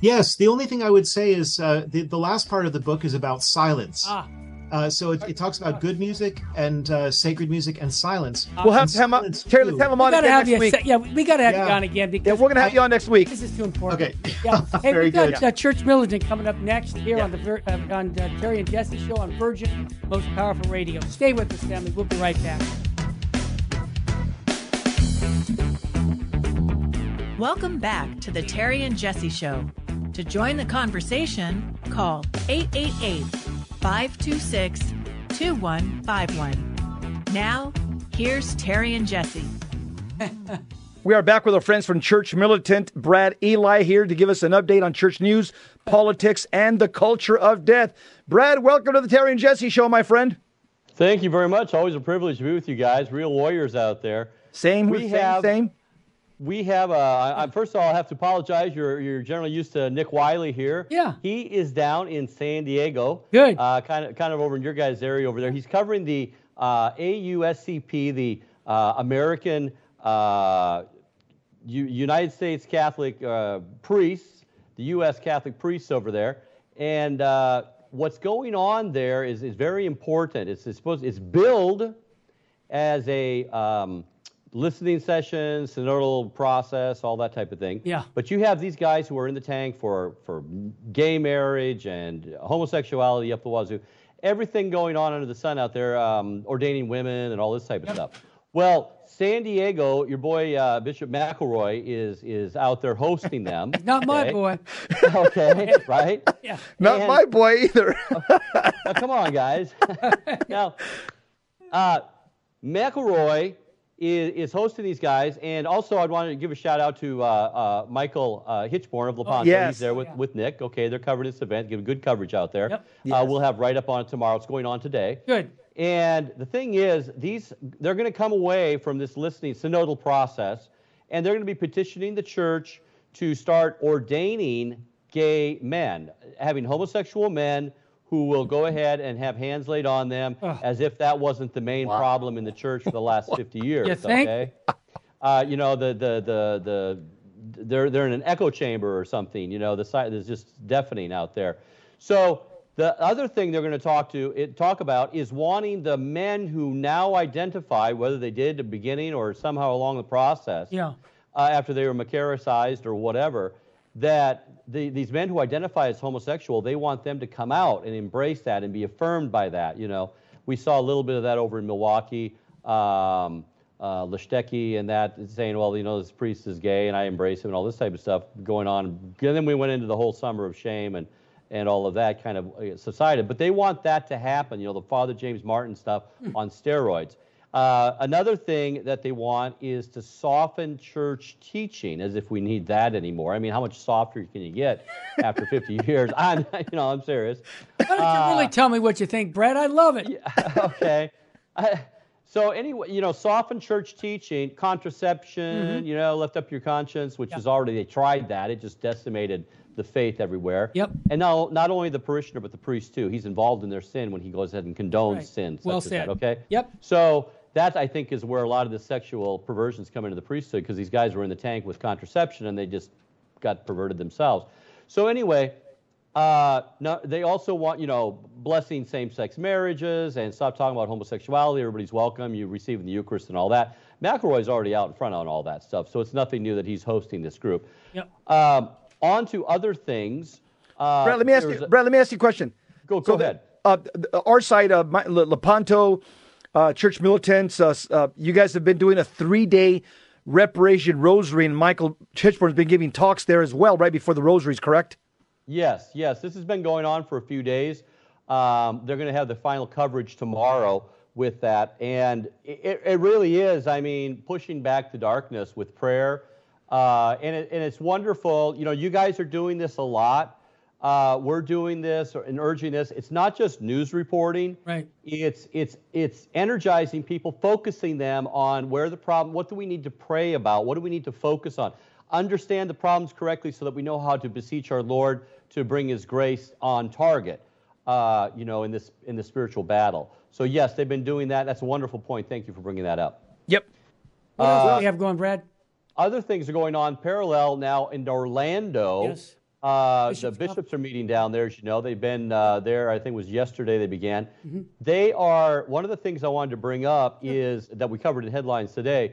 [SPEAKER 4] Yes. The only thing I would say is uh, the, the last part of the book is about silence.
[SPEAKER 2] Ah,
[SPEAKER 4] Uh, so it, it talks about good music and uh, sacred music and silence.
[SPEAKER 1] We'll have
[SPEAKER 4] And
[SPEAKER 1] to have him on. Terry, let's have him on again next
[SPEAKER 2] you.
[SPEAKER 1] week.
[SPEAKER 2] se- yeah, we gotta have you on again
[SPEAKER 1] Yeah,
[SPEAKER 2] because
[SPEAKER 1] we're gonna have you on next week.
[SPEAKER 2] this is too important.
[SPEAKER 4] Okay.
[SPEAKER 2] Yeah. Hey,
[SPEAKER 4] Very
[SPEAKER 2] we got
[SPEAKER 4] good.
[SPEAKER 2] uh, Church Militant coming up next here
[SPEAKER 1] Yeah.
[SPEAKER 2] on the uh, on uh, Terry and Jesse show on Virgin Most Powerful Radio. Stay with us, family. We'll be right back.
[SPEAKER 5] Welcome back to the Terry and Jesse Show. To join the conversation, call 888 526 2151. Now, here's Terry and Jesse.
[SPEAKER 1] We are back with our friends from Church Militant. Brad Eli here to give us an update on church news, politics, and the culture of death. Brad, welcome to the Terry and Jesse Show, my friend.
[SPEAKER 6] Thank you very much. Always a privilege to be with you guys, real warriors out there.
[SPEAKER 1] Same,
[SPEAKER 6] We
[SPEAKER 1] same,
[SPEAKER 6] have-
[SPEAKER 1] same.
[SPEAKER 6] We have, uh, first of all, I have to apologize. You're, you're generally used to Nick Wiley here.
[SPEAKER 2] Yeah.
[SPEAKER 6] He is down in San Diego.
[SPEAKER 2] Good.
[SPEAKER 6] Uh, kind, of, kind of over in your guys' area over there. He's covering the uh, AUSCP, the uh, American uh, U- United States Catholic uh, priests, the U.S. Catholic priests over there. And uh, what's going on there is, is very important. It's, it's supposed it's billed as a um, listening session, synodal process, all that type of thing.
[SPEAKER 2] Yeah.
[SPEAKER 6] But you have these guys who are in the tank for, for gay marriage and homosexuality up the wazoo, everything going on under the sun out there, um, ordaining women and all this type of stuff. Well, San Diego, your boy uh, Bishop McElroy is is out there hosting them.
[SPEAKER 2] Not my
[SPEAKER 6] okay?
[SPEAKER 2] boy.
[SPEAKER 6] okay, right?
[SPEAKER 2] Yeah.
[SPEAKER 1] Not
[SPEAKER 6] And-
[SPEAKER 1] my boy either.
[SPEAKER 6] Now, come on, guys. now, uh, McElroy is, is hosting these guys, and also I'd want to give a shout out to uh, uh, Michael uh, Hichborn of Lepanto.
[SPEAKER 1] yes.
[SPEAKER 6] He's there with,
[SPEAKER 2] Yeah.
[SPEAKER 6] with Nick. Okay, they're covering this event, giving good coverage out there.
[SPEAKER 2] Yep.
[SPEAKER 6] Uh, we'll have right up on it tomorrow. It's going on today.
[SPEAKER 2] Good.
[SPEAKER 6] And the thing is, these they're going to come away from this listening synodal process, and they're going to be petitioning the church to start ordaining gay men, having homosexual men who will go ahead and have hands laid on them, as if that wasn't the main problem in the church for the last 50 years.
[SPEAKER 2] You think?
[SPEAKER 6] Okay. Uh, you know the the the the they're they're in an echo chamber or something. You know the site is just deafening out there. So The other thing they're going to talk to it, talk about is wanting the men who now identify, whether they did at the beginning or somehow along the process,
[SPEAKER 2] Yeah.
[SPEAKER 6] uh, after they were Macaricized or whatever, that the, these men who identify as homosexual, they want them to come out and embrace that and be affirmed by that. You know, we saw a little bit of that over in Milwaukee. Um, uh, and that saying, well, you know, this priest is gay and I embrace him and all this type of stuff going on. And then we went into the whole summer of shame and, and all of that kind of uh, subsided. But they want that to happen, you know, the Father James Martin stuff on steroids. Uh, another thing that they want is to soften church teaching, as if we need that anymore. I mean, how much softer can you get after 50 years? I'm, you know, I'm serious.
[SPEAKER 2] Why don't you really tell me what you think, Brett? I love it.
[SPEAKER 6] okay. I, so anyway, you know, soften church teaching, contraception, you know, lift up your conscience, which is already they tried that. It just decimated the faith everywhere.
[SPEAKER 2] Yep.
[SPEAKER 6] And now not only the parishioner but the priest too. He's involved in their sin when he goes ahead and condones
[SPEAKER 2] Right.
[SPEAKER 6] sin.
[SPEAKER 2] Well said.
[SPEAKER 6] That, okay.
[SPEAKER 2] Yep.
[SPEAKER 6] So that I think is where a lot of the sexual perversions come into the priesthood because these guys were in the tank with contraception and they just got perverted themselves. So anyway, uh, no, they also want you know blessing same-sex marriages and stop talking about homosexuality. Everybody's welcome. You receive the Eucharist and all that. McElroy's already out in front on all that stuff, so it's nothing new that he's hosting this group.
[SPEAKER 2] Yep.
[SPEAKER 6] Um, on to other things. Uh,
[SPEAKER 1] Brad, let me ask you.
[SPEAKER 6] a-
[SPEAKER 1] Brad, let me ask you a question.
[SPEAKER 6] Go- go
[SPEAKER 1] the-
[SPEAKER 6] ahead.
[SPEAKER 1] Uh, th- our side, uh, my, Le- Lepanto, uh, Church Militants, uh, uh, you guys have been doing a three-day reparation rosary, and Michael Hichborn's been giving talks there as well, right before the rosaries, correct?
[SPEAKER 6] Yes, yes. This has been going on for a few days. Um, they're going to have the final coverage tomorrow with that. And it, it really is, I mean, pushing back the darkness with prayer. Uh, and, it, and it's wonderful. You know, you guys are doing this a lot. Uh, we're doing this and urging this. It's not just news reporting.
[SPEAKER 2] Right.
[SPEAKER 6] It's it's it's energizing people, focusing them on where the problem, what do we need to pray about, what do we need to focus on, understand the problems correctly, so that we know how to beseech our Lord to bring His grace on target. Uh, you know, in this in the spiritual battle. So yes, they've been doing that. That's a wonderful point. Thank you for bringing that up.
[SPEAKER 1] Yep.
[SPEAKER 2] What else do we have going, Brad?
[SPEAKER 6] Other things are going on parallel now in Orlando.
[SPEAKER 2] Yes.
[SPEAKER 6] Uh,
[SPEAKER 2] Bishop's
[SPEAKER 6] the bishops are meeting down there, as you know. They've been uh, there, I think it was yesterday they began.
[SPEAKER 2] Mm-hmm.
[SPEAKER 6] They are, one of the things I wanted to bring up is that we covered in headlines today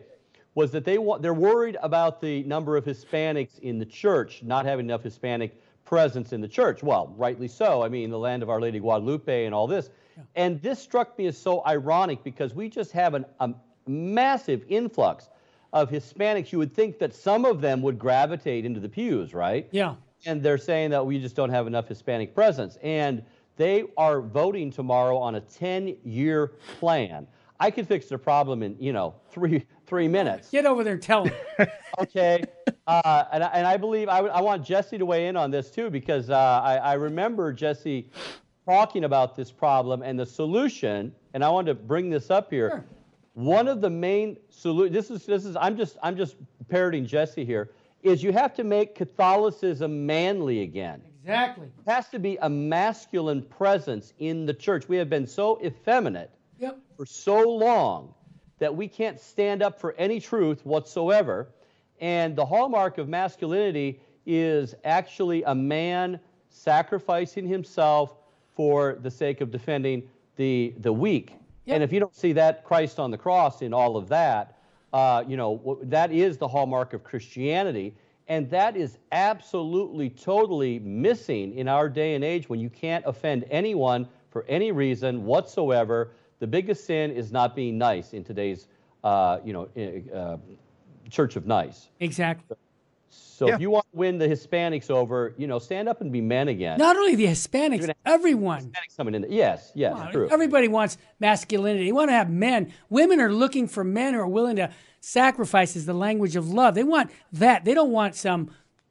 [SPEAKER 6] was that they want, they're worried about the number of Hispanics in the church, not having enough Hispanic presence in the church. Well, rightly so. I mean, the land of Our Lady Guadalupe and all this. And this struck me as so ironic because we just have an, a massive influx of Hispanics. You would think that some of them would gravitate into the pews, right?
[SPEAKER 2] Yeah.
[SPEAKER 6] and they're saying that we just don't have enough Hispanic presence. And they are voting tomorrow on a 10-year plan. I could fix the problem in, you know, three three minutes.
[SPEAKER 2] Get over there and tell them.
[SPEAKER 6] Okay, uh, and, I- and I believe I, I want Jesse to weigh in on this too because uh, I, I remember Jesse talking about this problem and the solution. And I wanted to bring this up here.
[SPEAKER 2] Sure.
[SPEAKER 6] One of the main solutions, this is this is I'm just I'm just parroting Jesse here is you have to make Catholicism manly again.
[SPEAKER 2] exactly.
[SPEAKER 6] It has to be a masculine presence in the church. We have been so effeminate
[SPEAKER 2] Yep.
[SPEAKER 6] for so long that we can't stand up for any truth whatsoever. And the hallmark of masculinity is actually a man sacrificing himself for the sake of defending the, the weak.
[SPEAKER 2] Yep.
[SPEAKER 6] And if you don't see that Christ on the cross in all of that, uh, you know, w- that is the hallmark of Christianity. And that is absolutely, totally missing in our day and age when you can't offend anyone for any reason whatsoever. The biggest sin is not being nice in today's, uh, you know, uh, church of nice.
[SPEAKER 2] Exactly.
[SPEAKER 6] So
[SPEAKER 1] Yeah.
[SPEAKER 6] if you want to win the Hispanics over, you know, stand up and be men again.
[SPEAKER 2] Not only the Hispanics,
[SPEAKER 6] gonna-
[SPEAKER 2] everyone.
[SPEAKER 6] Hispanics coming in. There. Yes, yes, true.
[SPEAKER 2] Everybody wants masculinity. They want to have men. Women are looking for men who are willing to sacrifice is the language of love. They want that. They don't want some.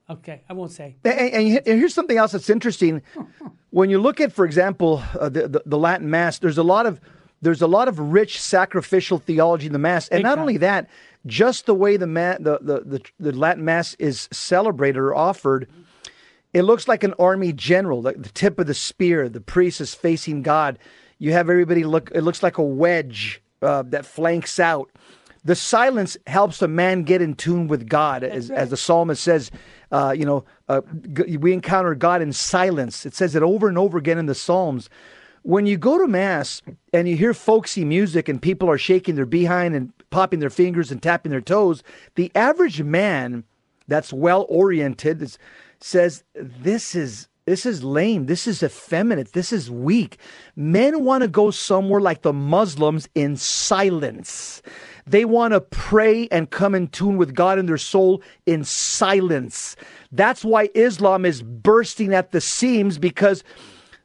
[SPEAKER 2] Okay, I won't say.
[SPEAKER 1] And, and and here's something else that's interesting. when you look at, for example, uh, the, the the Latin Mass, there's a lot of there's a lot of rich sacrificial theology in the Mass, and
[SPEAKER 2] Big
[SPEAKER 1] not
[SPEAKER 2] time.
[SPEAKER 1] only that, just the way the, ma- the, the the the Latin Mass is celebrated or offered, it looks like an army general, like the tip of the spear. The priest is facing God. You have everybody look. It looks like a wedge uh, that flanks out. the silence helps a man get in tune with God, as, as the psalmist says. Uh, you know, uh, g- we encounter God in silence. It says it over and over again in the Psalms. When you go to mass and you hear folksy music and people are shaking their behind and popping their fingers and tapping their toes, the average man that's well oriented says this is this is lame. This is effeminate. This is weak. Men want to go somewhere like the Muslims in silence. They want to pray and come in tune with God in their soul in silence. That's why Islam is bursting at the seams because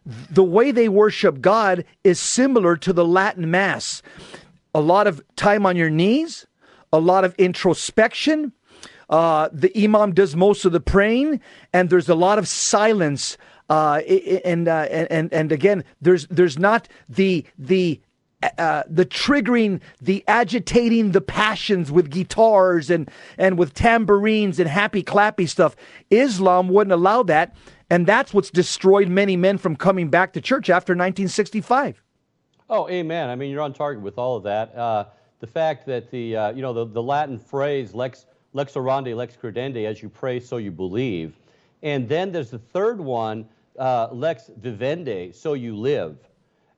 [SPEAKER 1] the way they worship God is similar to the Latin Mass. A lot of time on your knees, a lot of introspection. Uh, the imam does most of the praying, and there's a lot of silence. Uh, and, uh, and and again, there's there's not the the uh, the triggering, the agitating the passions with guitars and, and with tambourines and happy clappy stuff. Islam wouldn't allow that. And that's what's destroyed many men from coming back to church after 1965.
[SPEAKER 6] Oh, amen. I mean, you're on target with all of that. Uh, the fact that the, uh, you know, the, the Latin phrase, lex, lex orandi, lex credendi, as you pray, so you believe. And then there's the third one, uh, lex vivendi, so you live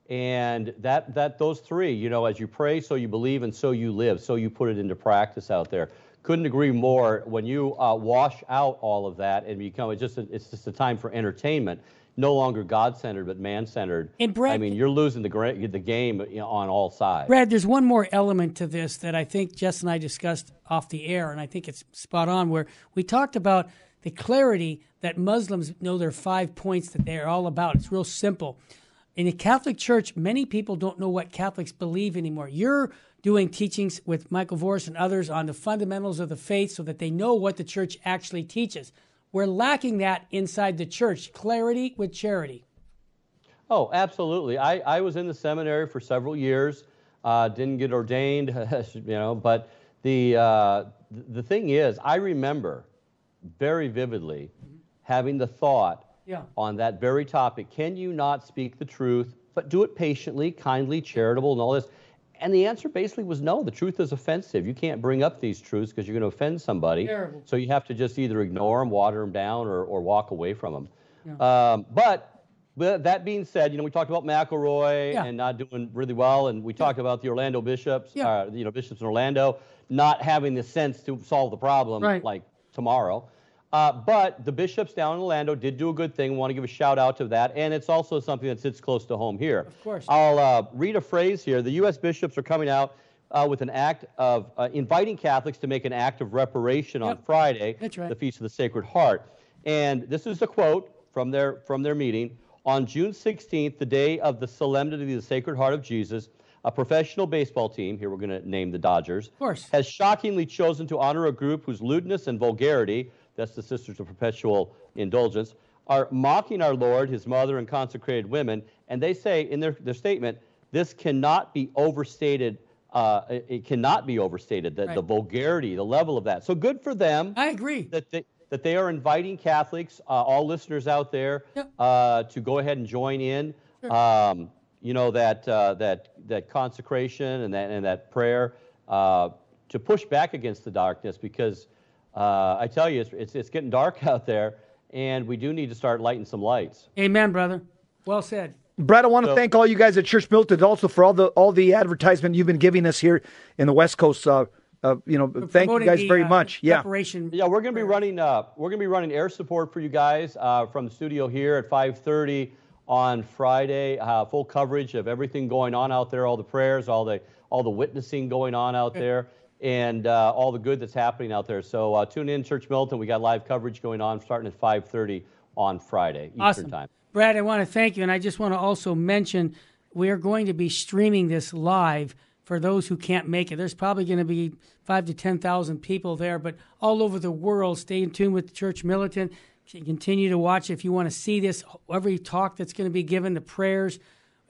[SPEAKER 6] and that that those three you know as you pray so you believe and so you live so you put it into practice out there. Couldn't agree more. When you uh, wash out all of that and become it's just a, it's just a time for entertainment no longer god-centered but man-centered.
[SPEAKER 2] And Brad,
[SPEAKER 6] i mean you're losing the the game you know, on all sides.
[SPEAKER 2] Brad there's one more element to this that i think jess and i discussed off the air and i think it's spot on where we talked about the clarity that muslims know their five points that they're all about. It's real simple in the Catholic Church, many people don't know what Catholics believe anymore. You're doing teachings with Michael Voris and others on the fundamentals of the faith so that they know what the church actually teaches. We're lacking that inside the church clarity with charity.
[SPEAKER 6] Oh, absolutely. I, I was in the seminary for several years, uh, didn't get ordained, you know, but the, uh, the thing is, I remember very vividly having the thought
[SPEAKER 2] yeah.
[SPEAKER 6] on that very topic. Can you not speak the truth, but do it patiently, kindly, charitable, and all this? And the answer basically was no. The truth is offensive. You can't bring up these truths because you're going to offend somebody.
[SPEAKER 2] Terrible.
[SPEAKER 6] So you have to just either ignore them, water them down, or, or walk away from them. Yeah. Um, but, but that being said, you know, we talked about McElroy yeah. and not doing really well, and we talked about the Orlando Bishops,
[SPEAKER 2] yeah.
[SPEAKER 6] uh, you know, Bishops in Orlando not having the sense to solve the problem
[SPEAKER 2] right.
[SPEAKER 6] like tomorrow. Uh, but the bishops down in Orlando did do a good thing. We want to give a shout out to that. And it's also something that sits close to home here.
[SPEAKER 2] Of course.
[SPEAKER 6] I'll uh, read a phrase here. The U.S. bishops are coming out uh, with an act of uh, inviting Catholics to make an act of reparation
[SPEAKER 2] yep.
[SPEAKER 6] on Friday,
[SPEAKER 2] That's right.
[SPEAKER 6] the Feast of the Sacred Heart. And this is a quote from their, from their meeting. On June 16th, the day of the Solemnity of the Sacred Heart of Jesus, a professional baseball team, here we're going to name the Dodgers,
[SPEAKER 2] of course.
[SPEAKER 6] has shockingly chosen to honor a group whose lewdness and vulgarity that's the Sisters of Perpetual Indulgence, are mocking our Lord, his mother, and consecrated women. And they say in their, their statement, this cannot be overstated. Uh, it, it, cannot be overstated, that
[SPEAKER 2] right.
[SPEAKER 6] the vulgarity, the level of that. So good for them.
[SPEAKER 2] I agree.
[SPEAKER 6] That they, that they are inviting Catholics, uh, all listeners out there,
[SPEAKER 2] yep.
[SPEAKER 6] uh, to go ahead and join in.
[SPEAKER 2] Sure.
[SPEAKER 6] Um, you know that uh, that that consecration and that and that prayer uh, to push back against the darkness because uh, I tell you, it's, it's, it's getting dark out there, and we do need to start lighting some lights.
[SPEAKER 2] Amen, brother. Well said.
[SPEAKER 1] Brad, I want to so, thank all you guys at Church Militant also for all the all the advertisement you've been giving us here in the West Coast. Uh, uh, you know, thank you guys
[SPEAKER 2] the,
[SPEAKER 1] very
[SPEAKER 2] uh,
[SPEAKER 1] much. Yeah, preparation.
[SPEAKER 6] yeah, we're going to be running. Uh, we're going to be running air support for you guys uh, from the studio here at 5:30 on Friday. Uh, full coverage of everything going on out there, all the prayers, all the all the witnessing going on out there and uh, all the good that's happening out there. So uh, tune in, Church Militant. We got live coverage going on starting at 5:30 on Friday Eastern
[SPEAKER 2] awesome.
[SPEAKER 6] time.
[SPEAKER 2] Brad, I want to thank you, and I just want to also mention we are going to be streaming this live for those who can't make it. There's probably going to be five to ten thousand people there, but all over the world. Stay in tune with Church Militant. Continue to watch if you want to see this. Every talk that's going to be given, the prayers.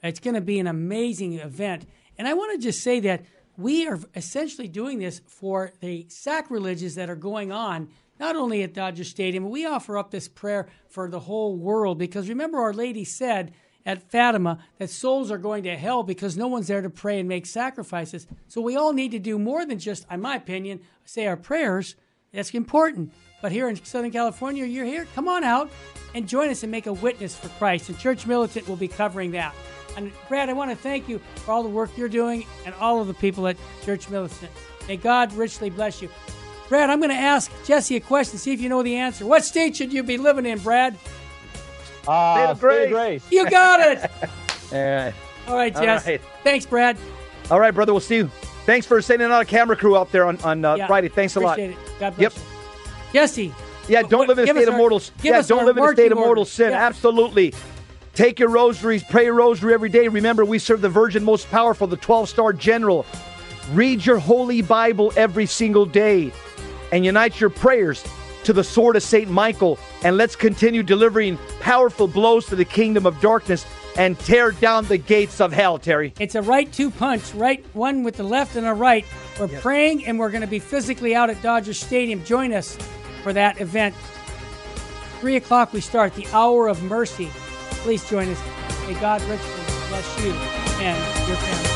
[SPEAKER 2] It's going to be an amazing event. And I want to just say that we are essentially doing this for the sacrileges that are going on, not only at Dodger Stadium, we offer up this prayer for the whole world because remember, Our Lady said at Fatima that souls are going to hell because no one's there to pray and make sacrifices. So we all need to do more than just, in my opinion, say our prayers. That's important. But here in Southern California, you're here, come on out and join us and make a witness for Christ. And Church Militant will be covering that. And Brad, I want to thank you for all the work you're doing and all of the people at Church Militant. May God richly bless you. Brad, I'm going to ask Jesse a question, see if you know the answer. What state should you be living in, Brad?
[SPEAKER 6] Uh,
[SPEAKER 1] State of
[SPEAKER 6] State of
[SPEAKER 1] grace.
[SPEAKER 6] grace.
[SPEAKER 2] You got it.
[SPEAKER 1] All right.
[SPEAKER 2] All right,
[SPEAKER 1] All
[SPEAKER 2] Jess.
[SPEAKER 1] right.
[SPEAKER 2] Thanks, Brad.
[SPEAKER 1] All right, brother. We'll see you. Thanks for sending out a camera crew out there on, on uh,
[SPEAKER 2] Yeah,
[SPEAKER 1] Friday. Thanks a lot.
[SPEAKER 2] It. God bless
[SPEAKER 1] Yep.
[SPEAKER 2] you. Jesse.
[SPEAKER 1] Yeah, don't live in a state of mortal. Yeah, don't live in a state of mortal sin.
[SPEAKER 2] Yeah.
[SPEAKER 1] Absolutely. Take your rosaries, pray your rosary every day. Remember, we serve the Virgin Most Powerful, the 12 star general. Read your Holy Bible every single day and unite your prayers to the sword of St. Michael. And let's continue delivering powerful blows to the kingdom of darkness and tear down the gates of hell, Terry.
[SPEAKER 2] It's a right two punch, right one with the left and a right. We're praying and we're going to be physically out at Dodger Stadium. Join us for that event. Three o'clock we start, the hour of mercy. Please join us. May God richly bless you and your family.